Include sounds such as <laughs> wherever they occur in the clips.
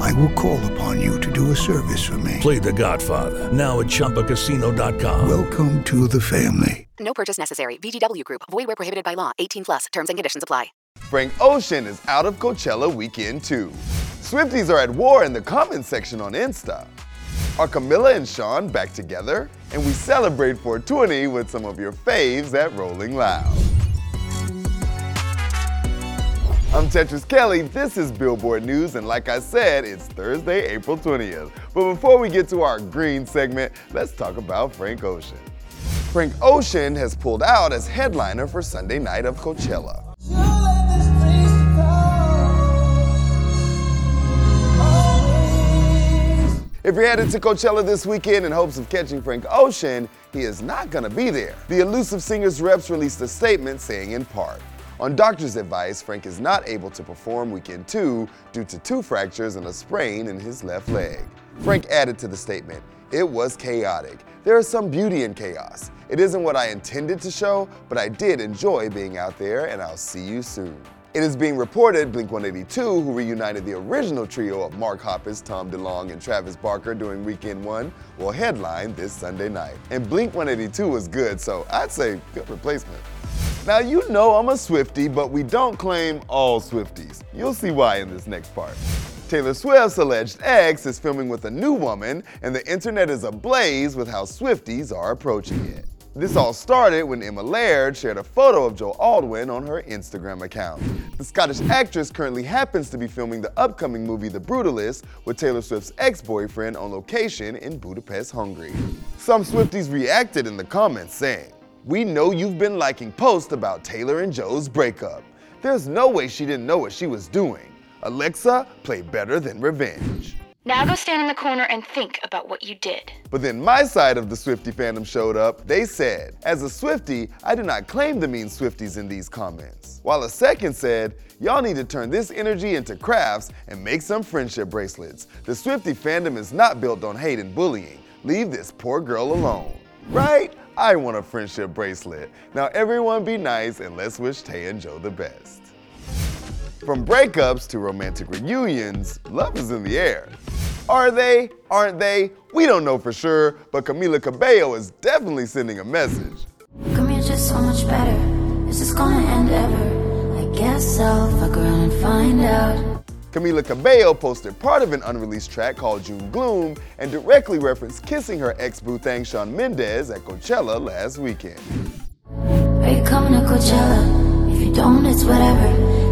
I will call upon you to do a service for me. Play The Godfather now at ChumbaCasino.com. Welcome to the family. No purchase necessary. VGW Group. Void where prohibited by law. 18 plus. Terms and conditions apply. Frank Ocean is out of Coachella weekend two. Swifties are at war in the comment section on Insta. Are Camila and Shawn back together? And we celebrate 420 with some of your faves at Rolling Loud. I'm Tetris Kelly. This is Billboard News, and like I said, it's Thursday, April 20th. But before we get to our green segment, let's talk about Frank Ocean. Frank Ocean has pulled out as headliner for Sunday night of Coachella. If you're headed to Coachella this weekend in hopes of catching Frank Ocean, he is not going to be there. The elusive singer's reps released a statement saying in part, on doctor's advice, Frank is not able to perform weekend two due to two fractures and a sprain in his left leg. Frank added to the statement, it was chaotic. There is some beauty in chaos. It isn't what I intended to show, but I did enjoy being out there, and I'll see you soon. It is being reported Blink 182, who reunited the original trio of Mark Hoppus, Tom DeLonge, and Travis Barker during Weekend 1, will headline this Sunday night. And Blink 182 was good, so I'd say good replacement. Now, you know I'm a Swifty, but we don't claim all Swifties. You'll see why in this next part. Taylor Swift's alleged ex is filming with a new woman, and the internet is ablaze with how Swifties are approaching it. This all started when Emma Laird shared a photo of Joe Alwyn on her Instagram account. The Scottish actress currently happens to be filming the upcoming movie The Brutalist with Taylor Swift's ex-boyfriend on location in Budapest, Hungary. Some Swifties reacted in the comments saying, We know you've been liking posts about Taylor and Joe's breakup. There's no way she didn't know what she was doing. Alexa, play better than revenge. Now go stand in the corner and think about what you did. But then my side of the Swifty fandom showed up. They said, As a Swifty, I do not claim to mean Swifties in these comments. While a second said, Y'all need to turn this energy into crafts and make some friendship bracelets. The Swifty fandom is not built on hate and bullying. Leave this poor girl alone. Right? I want a friendship bracelet. Now everyone be nice and let's wish Tay and Joe the best. From breakups to romantic reunions, love is in the air. Are they? Aren't they? We don't know for sure, but Camila Cabello is definitely sending a message. Just so much better. Is this gonna end ever? I guess I'll fuck around and find out. Camila Cabello posted part of an unreleased track called June Gloom and directly referenced kissing her ex boo thang Shawn Mendes at Coachella last weekend. Are you coming to Coachella? If you don't, it's whatever.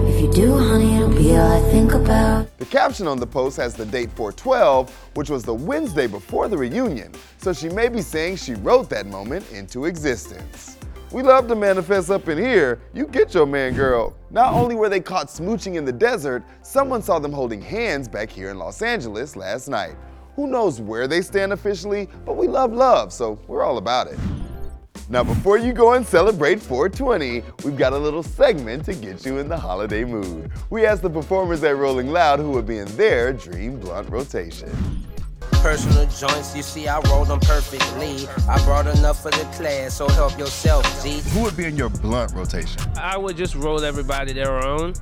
If you do, honey, it'll be all I think about. The caption on the post has the date 412, which was the Wednesday before the reunion, so she may be saying she wrote that moment into existence. We love to manifest up in here. You get your man, girl. Not only were they caught smooching in the desert, someone saw them holding hands back here in Los Angeles last night. Who knows where they stand officially, but we love love, so we're all about it. Now, before you go and celebrate 420, we've got a little segment to get you in the holiday mood. We asked the performers at Rolling Loud who would be in their dream blunt rotation. Personal joints, you see, I rolled them perfectly. I brought enough for the class, so help yourself, G. Who would be in your blunt rotation? I would just roll everybody their own.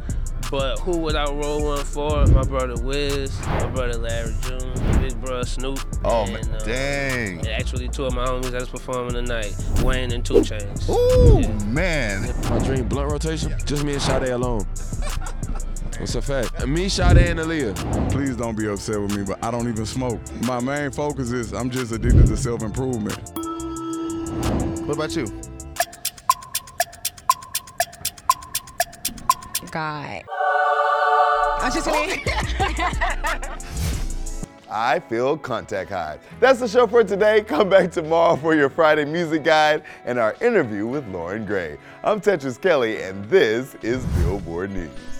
But who would I roll one for? My brother Wiz, my brother Larry June, big brother Snoop. Oh, and, man, uh, dang. And actually, two of my homies that's performing tonight, Wayne and 2 Chainz. Ooh, yeah. man. My dream blunt rotation, just me and Sade alone. <laughs> What's the fact. Me, Sade, and Aaliyah. Please don't be upset with me, but I don't even smoke. My main focus is I'm just addicted to self improvement. What about you? God. I'm just. Oh. <laughs> I feel contact high. That's the show for today. Come back tomorrow for your Friday music guide and our interview with Loren Gray. I'm Tetris Kelly, and this is Billboard News.